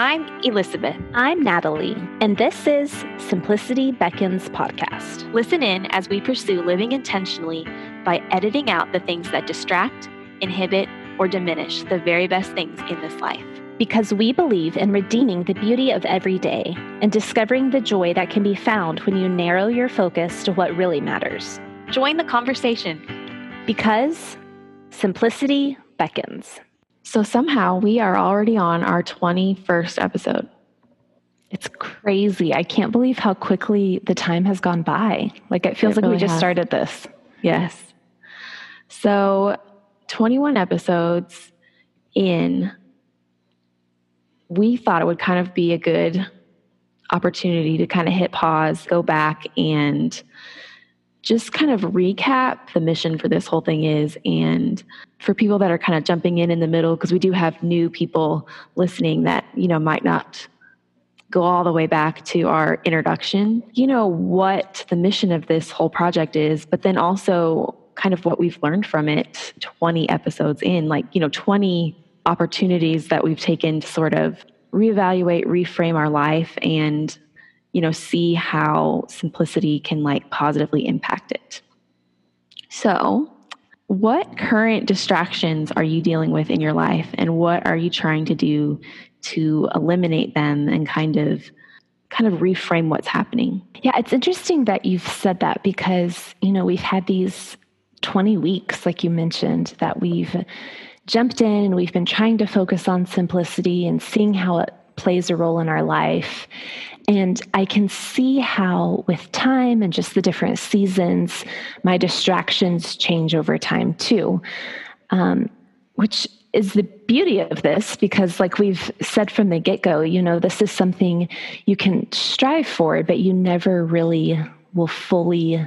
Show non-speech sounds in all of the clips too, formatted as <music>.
I'm Elizabeth. I'm Natalie, and this is Simplicity Beckons podcast. Listen in as we pursue living intentionally by editing out the things that distract, inhibit, or diminish the very best things in this life. Because we believe in redeeming the beauty of every day and discovering the joy that can be found when you narrow your focus to what really matters. Join the conversation. Because simplicity beckons. So somehow we are already on our 21st episode. It's crazy. I can't believe how quickly the time has gone by. Like it feels it like really we just has. started this. Yes. So 21 episodes in, we thought it would kind of be a good opportunity to kind of hit pause, go back and just kind of recap the mission for this whole thing is and for people that are kind of jumping in in the middle because we do have new people listening that you know might not go all the way back to our introduction. You know what the mission of this whole project is but then also kind of what we've learned from it 20 episodes in like you know 20 opportunities that we've taken to sort of reevaluate reframe our life and you know see how simplicity can like positively impact it. So what current distractions are you dealing with in your life and what are you trying to do to eliminate them and kind of kind of reframe what's happening? Yeah it's interesting that you've said that because you know we've had these 20 weeks like you mentioned that we've jumped in and we've been trying to focus on simplicity and seeing how it plays a role in our life. And I can see how, with time and just the different seasons, my distractions change over time too, um, which is the beauty of this because, like we've said from the get go, you know, this is something you can strive for, but you never really will fully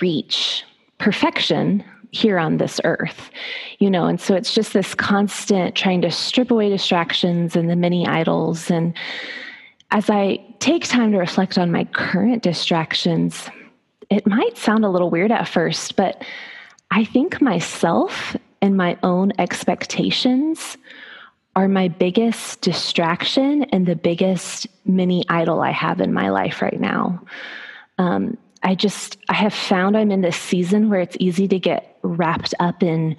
reach perfection here on this earth you know and so it's just this constant trying to strip away distractions and the many idols and as I take time to reflect on my current distractions, it might sound a little weird at first, but I think myself and my own expectations are my biggest distraction and the biggest mini idol I have in my life right now. Um, I just, I have found I'm in this season where it's easy to get wrapped up in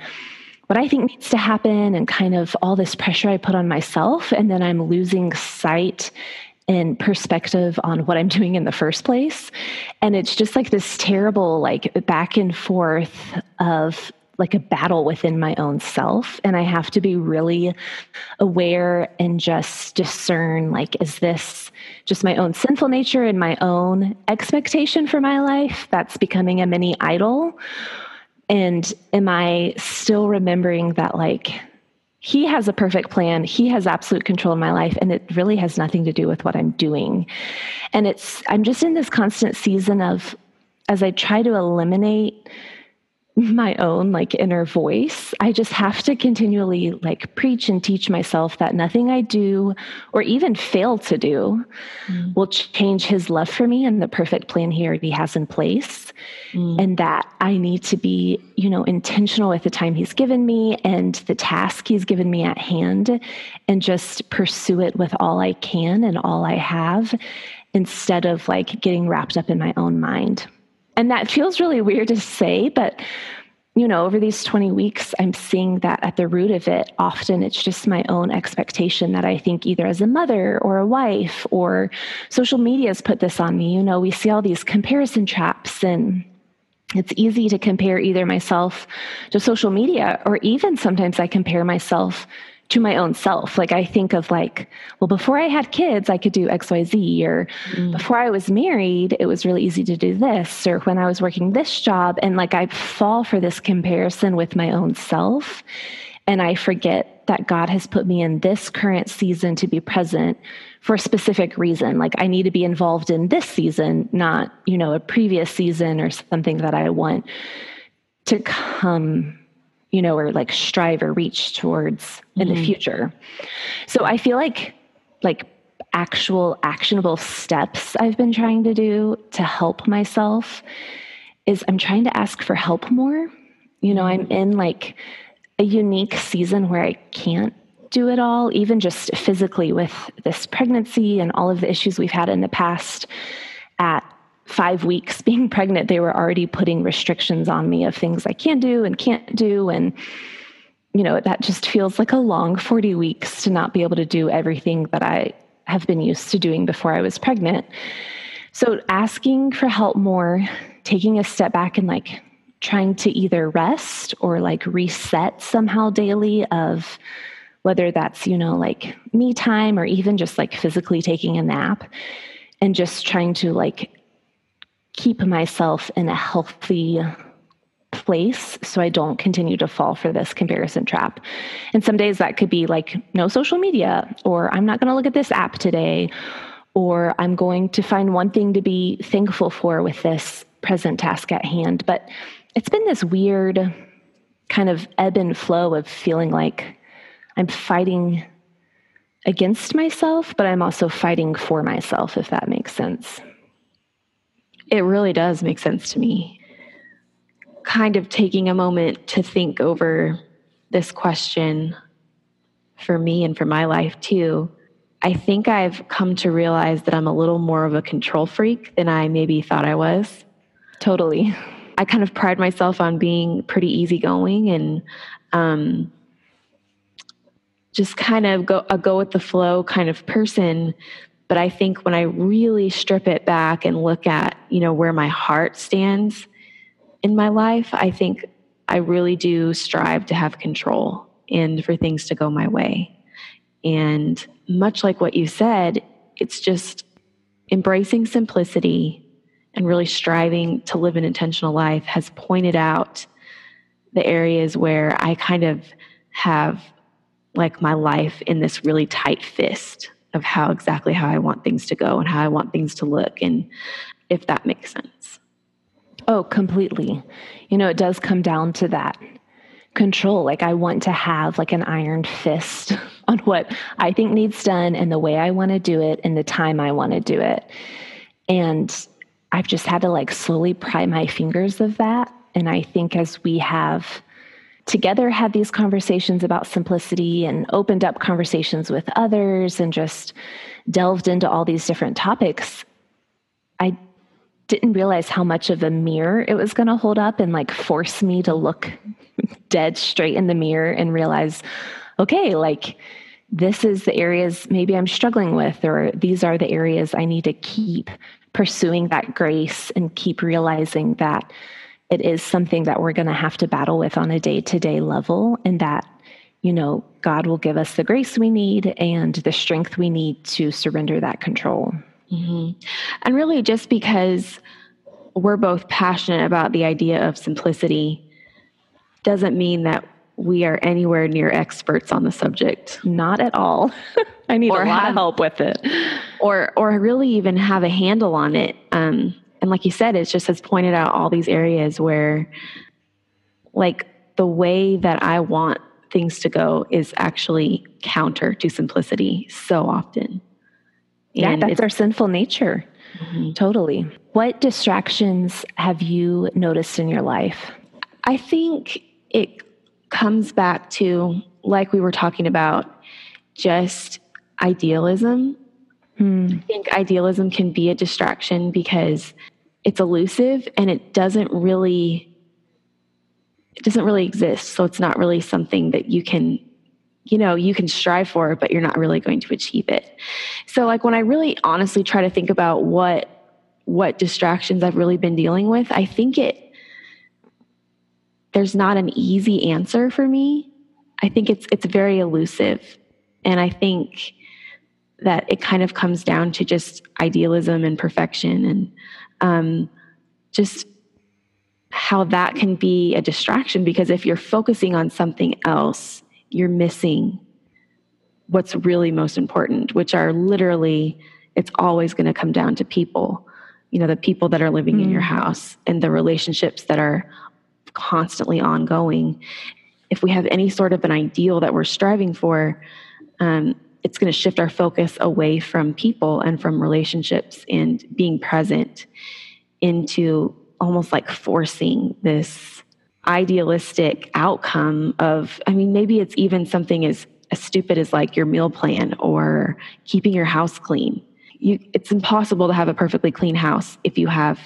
what I think needs to happen and kind of all this pressure I put on myself. And then I'm losing sight and perspective on what I'm <laughs> doing in the first place. And it's just like this terrible, like back and forth of like a battle within my own self. And I have to be really aware and just discern like, is this just my own sinful nature and my own expectation for my life that's becoming a mini idol? And am I still remembering that, like, he has a perfect plan. He has absolute control of my life. And it really has nothing to do with what I'm doing. And it's, I'm just in this constant season of, as I try to eliminate my own like inner voice i just have to continually like preach and teach myself that nothing i do or even fail to do mm. will change his love for me and the perfect plan he already has in place mm. and that i need to be you know intentional with the time he's given me and the task he's given me at hand and just pursue it with all i can and all i have instead of like getting wrapped up in my own mind and that feels really weird to say, but you know, over these 20 weeks, I'm seeing that at the root of it, often it's just my own expectation that I think either as a mother or a wife or social media has put this on me. You know, we see all these comparison traps and it's easy to compare either myself to social media or even sometimes I compare myself to my own self. Like I think of like, well, before I had kids, I could do XYZ, or mm. before I was married, it was really easy to do this, or when I was working this job. And like I fall for this comparison with my own self. And I forget that God has put me in this current season to be present for a specific reason. Like I need to be involved in this season, not, you know, a previous season or something that I want to come you know, or like strive or reach towards in mm-hmm. the future. So I feel like like actual actionable steps I've been trying to do to help myself is I'm trying to ask for help more. You know, I'm mm-hmm. in like a unique season where I can't do it all, even just physically with this pregnancy and all of the issues we've had in the past. At five weeks being pregnant, they were already putting restrictions on me of things I can do and can't do. And, you know, that just feels like a long 40 weeks to not be able to do everything that I have been used to doing before I was pregnant. So asking for help more, taking a step back and like trying to either rest or like reset somehow daily of whether that's, you know, like me time or even just like physically taking a nap and just trying to like keep myself in a healthy place so I don't continue to fall for this comparison trap. And some days that could be like no social media, or I'm not going to look at this app today, or I'm going to find one thing to be thankful for with this present task at hand. But it's been this weird kind of ebb and flow of feeling like I'm fighting against myself, but I'm also fighting for myself, if that makes sense. It really does make sense to me. Kind of taking a moment to think over this question for me and for my life too. I think I've come to realize that I'm a little more of a control freak than I maybe thought I was. Totally. I kind of pride myself on being pretty easygoing and um, just kind of go a go with the flow kind of person. But I think when I really strip it back and look at, you know, where my heart stands in my life, I think I really do strive to have control and for things to go my way. And much like what you said, it's just embracing simplicity and really striving to live an intentional life has pointed out the areas where I kind of have like my life in this really tight fist of how exactly how I want things to go and how I want things to look and if that makes sense. Oh, completely. You know, it does come down to that control. Like I want to have like an iron fist <laughs> on what I think needs done and the way I want to do it and the time I want to do it. And I've just had to like slowly pry my fingers of that. And I think as we have together had these conversations about simplicity and opened up conversations with others and just delved into all these different topics, I didn't realize how much of a mirror it was going to hold up and like force me to look <laughs> dead straight in the mirror and realize, okay, like this is the areas maybe I'm struggling with, or these are the areas I need to keep pursuing that grace and keep realizing that it is something that we're going to have to battle with on a day to day level, and that, you know, God will give us the grace we need and the strength we need to surrender that control. Mm-hmm. And really, just because we're both passionate about the idea of simplicity doesn't mean that we are anywhere near experts on the subject. Not at all. <laughs> I need or a lot have, of help with it. Or or really even have a handle on it. Um, and like you said, it just has pointed out all these areas where, like, the way that I want things to go is actually counter to simplicity so often. Yeah, and that's our sinful nature. Mm-hmm. Totally. What distractions have you noticed in your life? I think it comes back to, like we were talking about, just idealism. Hmm. I think idealism can be a distraction because it's elusive and it doesn't really it doesn't really exist. So it's not really something that you can you know you can strive for but you're not really going to achieve it. So like when i really honestly try to think about what what distractions i've really been dealing with i think it there's not an easy answer for me. I think it's it's very elusive. And i think that it kind of comes down to just idealism and perfection and um, just how that can be a distraction because if you're focusing on something else, you're missing what's really most important, which are literally, it's always going to come down to people. You know, the people that are living mm. in your mm. house and the relationships that are constantly ongoing. If we have any sort of an ideal that we're striving for, um, it's going to shift our focus away from people and from relationships and being present into almost like forcing this idealistic outcome of i mean maybe it's even something as as stupid as like your meal plan or keeping your house clean. You, it's impossible to have a perfectly clean house if you have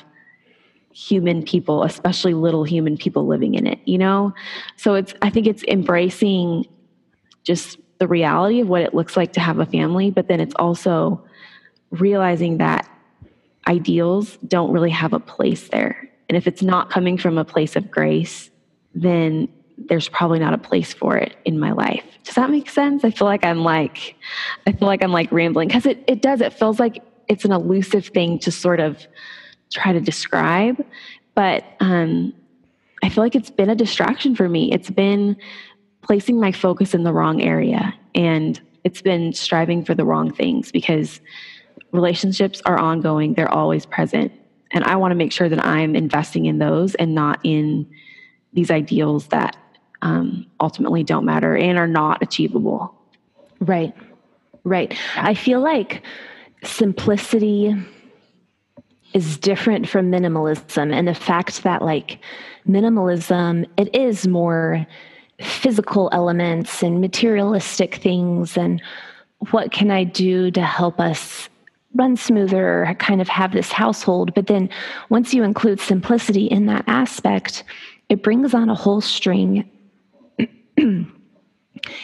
human people, especially little human people living in it, you know? So it's, I think it's embracing just the reality of what it looks like to have a family, but then it's also realizing that ideals don't really have a place there. And if it's not coming from a place of grace, then there's probably not a place for it in my life. Does that make sense? I feel like I'm like, I feel like I'm like rambling because it, it does. It feels like it's an elusive thing to sort of try to describe. But um, I feel like it's been a distraction for me. It's been placing my focus in the wrong area and it's been striving for the wrong things because relationships are ongoing, they're always present. And I want to make sure that I'm investing in those and not in these ideals that um, ultimately don't matter and are not achievable. Right, right. I feel like simplicity is different from minimalism and the fact that like minimalism it is more physical elements and materialistic things and what can i do to help us run smoother kind of have this household? But then once you include simplicity in that aspect it brings on a whole string <clears throat>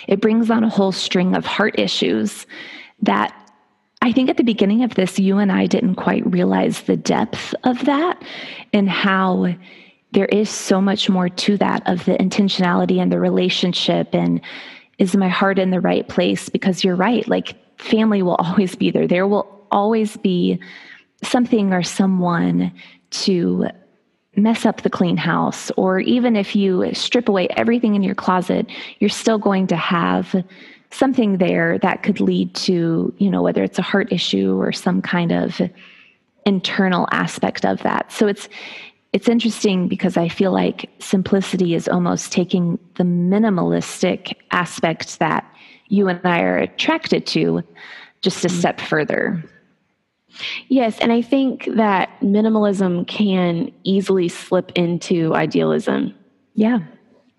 it brings on a whole string of heart issues that I think at the beginning of this, you and I didn't quite realize the depth of that and how there is so much more to that of the intentionality and the relationship and is my heart in the right place? Because you're right, like family will always be there. There will always be something or someone to mess up the clean house, or even if you strip away everything in your closet, you're still going to have something there that could lead to, you know, whether it's a heart issue or some kind of internal aspect of that. So it's it's interesting because I feel like simplicity is almost taking the minimalistic aspect that you and I are attracted to just a mm-hmm. step further. Yes, and I think that minimalism can easily slip into idealism. Yeah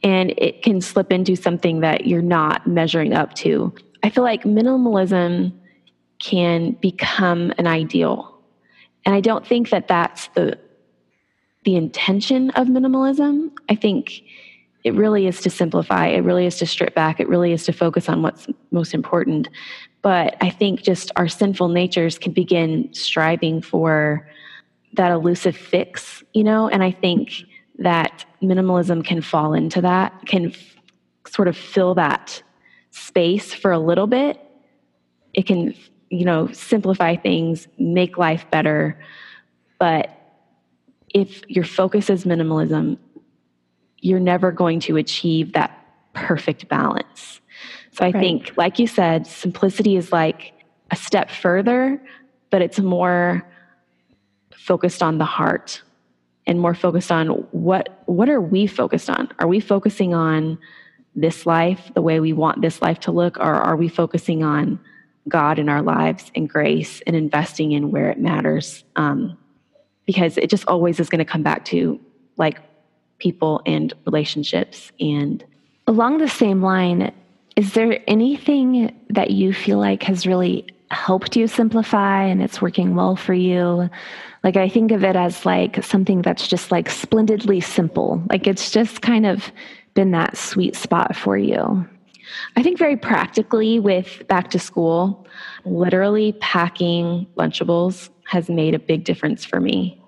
and it can slip into something that you're not measuring up to. I feel like minimalism can become an ideal. And I don't think that that's the the intention of minimalism. I think it really is to simplify, it really is to strip back, it really is to focus on what's most important. But I think just our sinful natures can begin striving for that elusive fix, you know, and I think that minimalism can fall into that, can f- sort of fill that space for a little bit. It can, you know, simplify things, make life better. But if your focus is minimalism, you're never going to achieve that perfect balance. So I right. think, like you said, simplicity is like a step further, but it's more focused on the heart and more focused on what what are we focused on are we focusing on this life the way we want this life to look or are we focusing on god in our lives and grace and investing in where it matters um, because it just always is going to come back to like people and relationships and along the same line is there anything that you feel like has really helped you simplify and it's working well for you like I think of it as like something that's just like splendidly simple. Like it's just kind of been that sweet spot for you. I think very practically with back to school, literally packing Lunchables has made a big difference for me.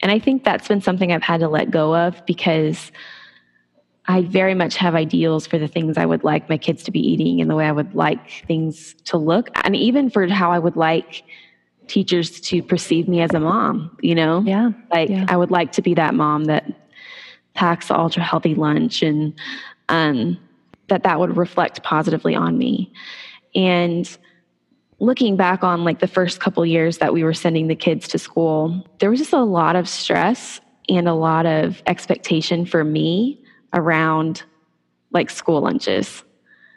And I think that's been something I've had to let go of because I very much have ideals for the things I would like my kids to be eating and the way I would like things to look, and even for how I would like teachers to perceive me as a mom, you know? Yeah. Like yeah. I would like to be that mom that packs ultra healthy lunch and um, that that would reflect positively on me. And looking back on like the first couple years that we were sending the kids to school, there was just a lot of stress and a lot of expectation for me around like school lunches.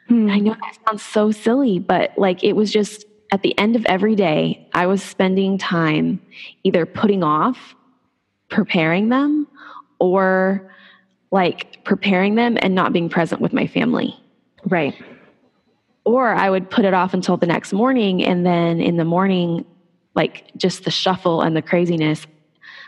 Hmm. I know that sounds so silly, but like it was just at the end of every day, I was spending time either putting off preparing them or like preparing them and not being present with my family. Right. Or I would put it off until the next morning. And then in the morning, like just the shuffle and the craziness,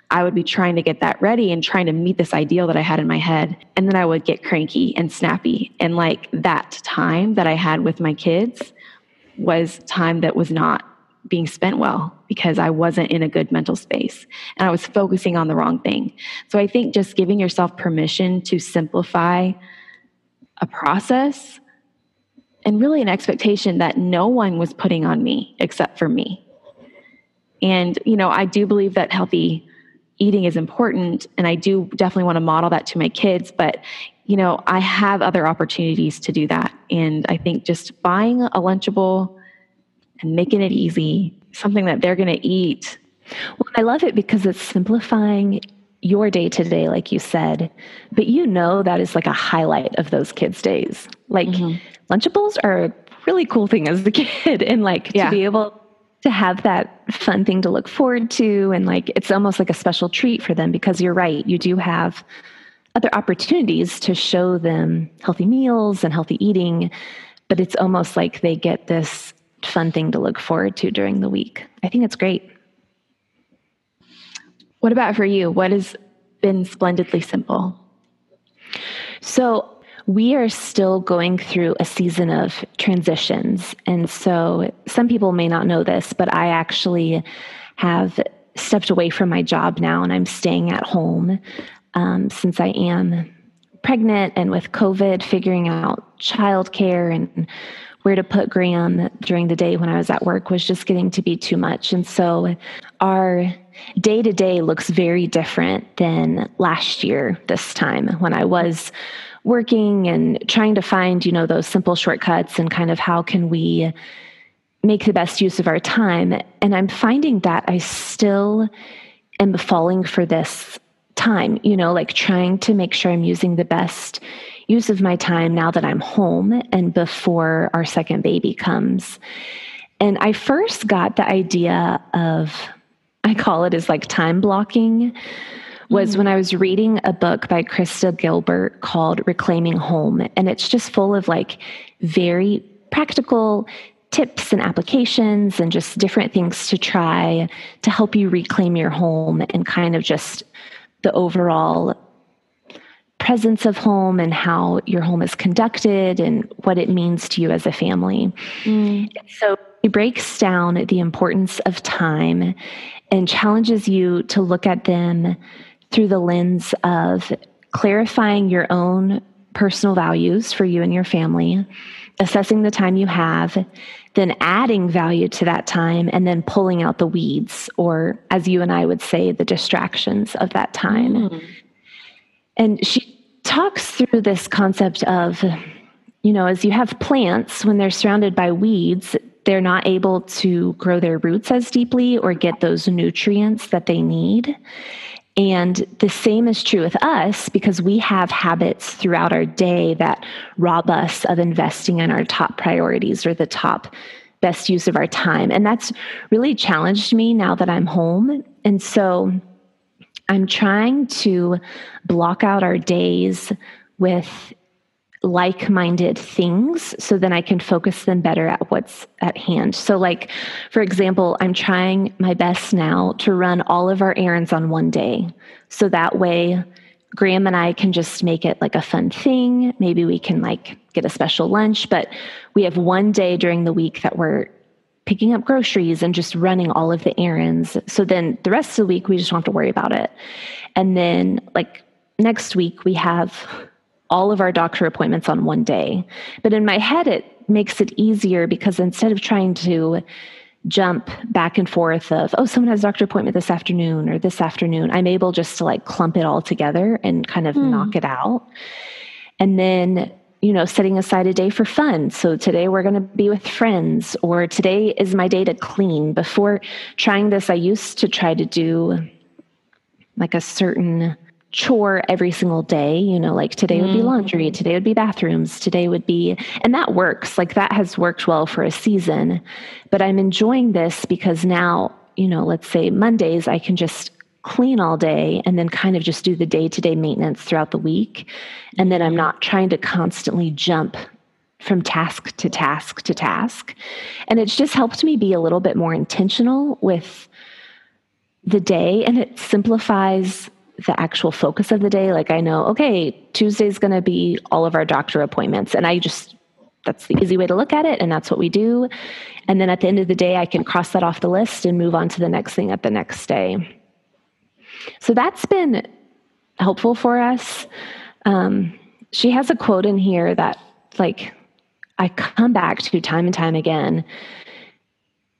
I would be trying to get that ready and trying to meet this ideal that I had in my head. And then I would get cranky and snappy. And like that time that I had with my kids was time that was not being spent well because I wasn't in a good mental space and I was focusing on the wrong thing. So I think just giving yourself permission to simplify a process and really an expectation that no one was putting on me except for me. And, you know, I do believe that healthy eating is important and I do definitely want to model that to my kids, but you know, I have other opportunities to do that. And I think just buying a Lunchable and making it easy, something that they're going to eat. Well, I love it because it's simplifying your day to day, like you said, but you know that is like a highlight of those kids' days. Like mm-hmm. Lunchables are a really cool thing as a <laughs> kid, and like yeah. to be able to have that fun thing to look forward to, and like it's almost like a special treat for them because you're right, you do have other opportunities to show them healthy meals and healthy eating, but it's almost like they get this fun thing to look forward to during the week. I think it's great. What about for you? What has been splendidly simple? So, we are still going through a season of transitions. And so, some people may not know this, but I actually have stepped away from my job now and I'm staying at home um, since I am pregnant and with COVID, figuring out childcare and where to put Graham during the day when I was at work was just getting to be too much. And so our day to day looks very different than last year, this time when I was working and trying to find, you know, those simple shortcuts and kind of how can we make the best use of our time. And I'm finding that I still am falling for this time, you know, like trying to make sure I'm using the best use of my time now that I'm home and before our second baby comes. And I first got the idea of, I call it as like time blocking, was mm-hmm. when I was reading a book by Krista Gilbert called Reclaiming Home. And it's just full of like very practical tips and applications and just different things to try to help you reclaim your home and kind of just the overall presence of home and how your home is conducted and what it means to you as a family. Mm. So he breaks down the importance of time and challenges you to look at them through the lens of clarifying your own personal values for you and your family, assessing the time you have, then adding value to that time, and then pulling out the weeds, or as you and I would say, the distractions of that time. Mm. And she talks through this concept of, you know, as you have plants, when they're surrounded by weeds, they're not able to grow their roots as deeply or get those nutrients that they need. And the same is true with us because we have habits throughout our day that rob us of investing in our top priorities or the top best use of our time. And that's really challenged me now that I'm home. And so I'm trying to block out our days with like minded things so then I can focus them better at what's at hand. So, like, for example, I'm trying my best now to run all of our errands on one day. So that way, Graham and I can just make it like a fun thing. Maybe we can like get a special lunch, but we have one day during the week that we're picking up groceries and just running all of the errands. So then the rest of the week, we just don't have to worry about it. And then, like, next week, we have all of our doctor appointments on one day. But in my head, it makes it easier because instead of trying to jump back and forth of, oh, someone has a doctor appointment this afternoon or this afternoon, I'm able just to like clump it all together and kind of mm. knock it out. And then, you know, setting aside a day for fun. So today we're going to be with friends, or today is my day to clean. Before trying this, I used to try to do like a certain chore every single day you know like today would be mm. laundry today would be bathrooms today would be and that works like that has worked well for a season but i'm enjoying this because now you know let's say mondays i can just clean all day and then kind of just do the day-to-day maintenance throughout the week and then i'm not trying to constantly jump from task to task to task. And it's just helped me be a little bit more intentional with the day and it simplifies the actual focus of the day. Like I know, okay, Tuesday's going to be all of our doctor appointments. And I just, that's the easy way to look at it. And that's what we do. And then at the end of the day, I can cross that off the list and move on to the next thing at the next day. So that's been helpful for us. Um, she has a quote in here that, like, I come back to time and time again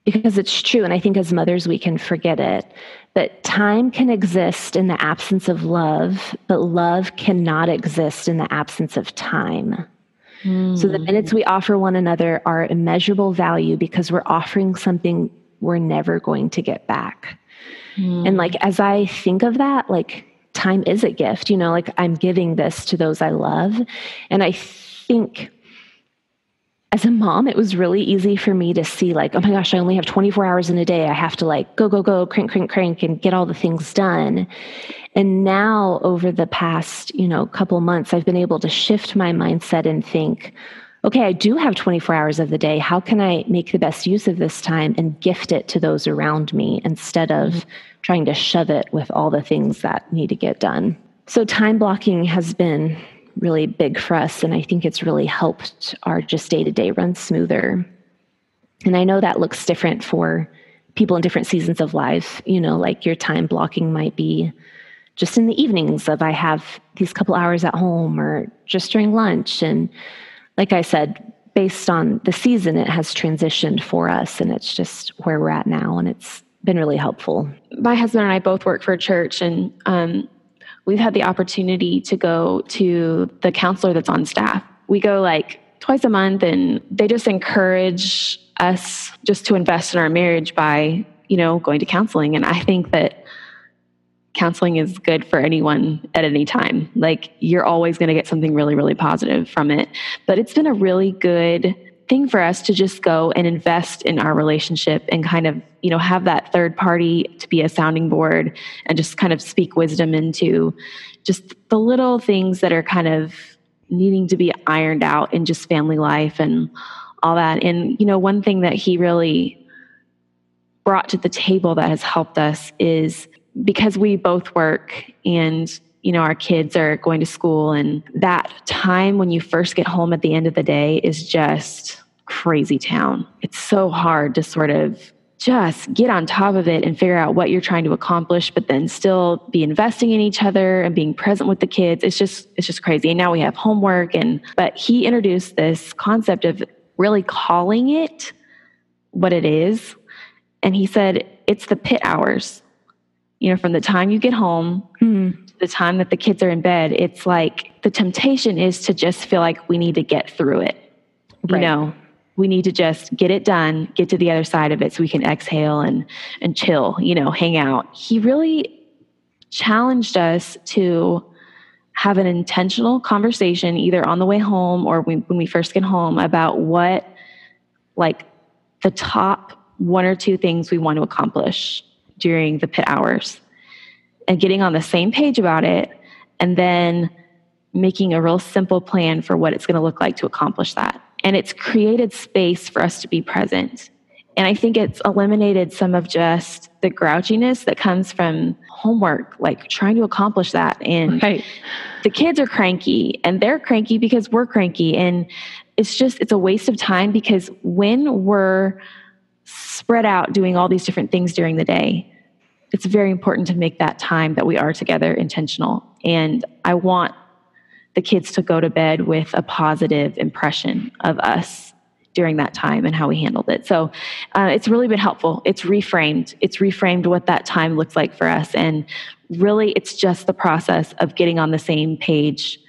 because it's true. And I think as mothers, we can forget it. But time can exist in the absence of love, but love cannot exist in the absence of time. Mm. So the minutes we offer one another are immeasurable value because we're offering something we're never going to get back. Mm. And like, as I think of that, like, time is a gift, you know, like I'm giving this to those I love. And I think as a mom, it was really easy for me to see, like, oh my gosh, I only have 24 hours in a day. I have to, like, go, go, go, crank, crank, crank, and get all the things done. And now, over the past, you know, couple months, I've been able to shift my mindset and think, okay, I do have 24 hours of the day. How can I make the best use of this time and gift it to those around me instead of mm-hmm. trying to shove it with all the things that need to get done? So, time blocking has been really big for us. And I think it's really helped our just day to day run smoother. And I know that looks different for people in different seasons of life. You know, like your time blocking might be just in the evenings of I have these couple hours at home or just during lunch. And like I said, based on the season, it has transitioned for us and it's just where we're at now. And it's been really helpful. My husband and I both work for a church and um, we've had the opportunity to go to the counselor that's on staff. We go like twice a month and they just encourage us just to invest in our marriage by, you know, going to counseling. And I think that counseling is good for anyone at any time. Like you're always going to get something really, really positive from it. But it's been a really good thing for us to just go and invest in our relationship and kind of you know have that third party to be a sounding board and just kind of speak wisdom into just the little things that are kind of needing to be ironed out in just family life and all that. And you know one thing that he really brought to the table that has helped us is because we both work and you know our kids are going to school and that time when you first get home at the end of the day is just crazy town. It's so hard to sort of just get on top of it and figure out what you're trying to accomplish but then still be investing in each other and being present with the kids. It's just it's just crazy. And now we have homework and but he introduced this concept of really calling it what it is. And he said it's the pit hours. You know from the time you get home mm-hmm. the time that the kids are in bed, it's like the temptation is to just feel like we need to get through it. You right. know, we need to just get it done, get to the other side of it so we can exhale and and chill, you know, hang out. He really challenged us to have an intentional conversation either on the way home or when, when we first get home about what like the top one or two things we want to accomplish during the pit hours and getting on the same page about it and then making a real simple plan for what it's going to look like to accomplish that. And it's created space for us to be present. And I think it's eliminated some of just the grouchiness that comes from homework, like trying to accomplish that. And right. the kids are cranky and they're cranky because we're cranky. And it's just, it's a waste of time because when we're spread out doing all these different things during the day, it's very important to make that time that we are together intentional. And I want the kids to go to bed with a positive impression of us during that time and how we handled it. So uh, it's really been helpful. It's reframed. It's reframed what that time looks like for us. And really, it's just the process of getting on the same page,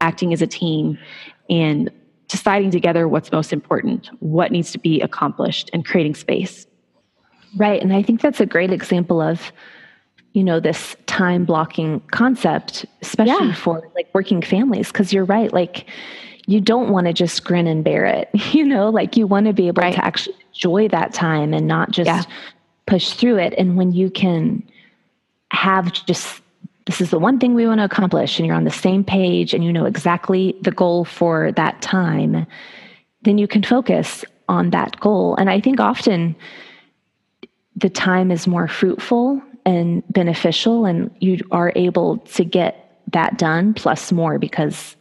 acting as a team, and deciding together what's most important, what needs to be accomplished, and creating space. Right. And I think that's a great example of, you know, this time blocking concept, especially yeah. for like working families. Cause you're right. Like, you don't want to just grin and bear it, <laughs> you know, like you want to be able right. to actually enjoy that time and not just yeah. push through it. And when you can have just this is the one thing we want to accomplish and you're on the same page and you know exactly the goal for that time then you can focus on that goal. And I think often the time is more fruitful and beneficial, and you are able to get that done plus more because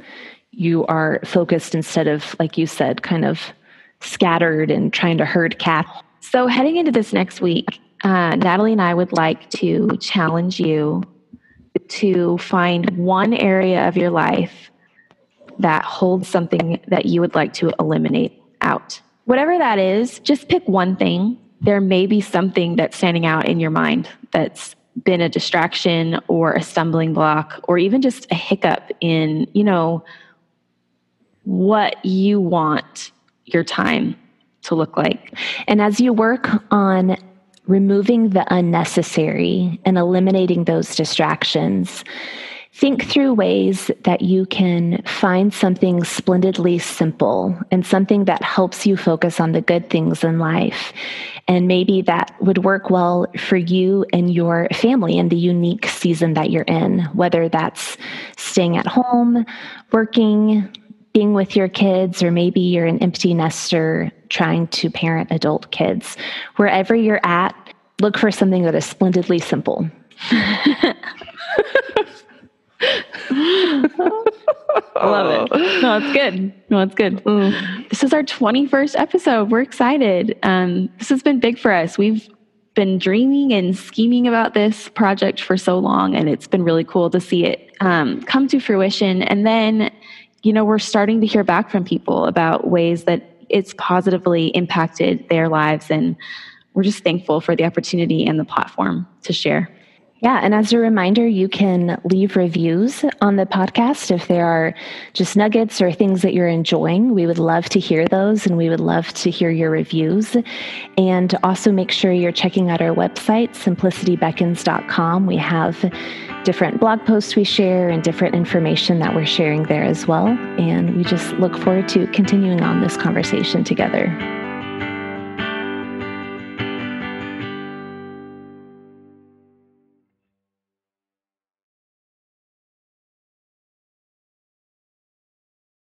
you are focused instead of, like you said, kind of scattered and trying to herd cats. So, heading into this next week, uh, Natalie and I would like to challenge you to find one area of your life that holds something that you would like to eliminate out. Whatever that is, just pick one thing. There may be something that's standing out in your mind that's been a distraction or a stumbling block or even just a hiccup in, you know, what you want your time to look like. And as you work on removing the unnecessary and eliminating those distractions, think through ways that you can find something splendidly simple and something that helps you focus on the good things in life. And maybe that would work well for you and your family in the unique season that you're in, whether that's staying at home, working, being with your kids, or maybe you're an empty nester trying to parent adult kids. Wherever you're at, look for something that is splendidly simple. <laughs> I <laughs> love it. No, it's good. No, it's good. Mm. This is our 21st episode. We're excited. Um, this has been big for us. We've been dreaming and scheming about this project for so long, and it's been really cool to see it um, come to fruition. And then you know, we're starting to hear back from people about ways that it's positively impacted their lives. And we're just thankful for the opportunity and the platform to share. Yeah, and as a reminder, you can leave reviews on the podcast if there are just nuggets or things that you're enjoying. We would love to hear those and we would love to hear your reviews. And also make sure you're checking out our website, simplicitybeckons.com. We have different blog posts we share and different information that we're sharing there as well. And we just look forward to continuing on this conversation together.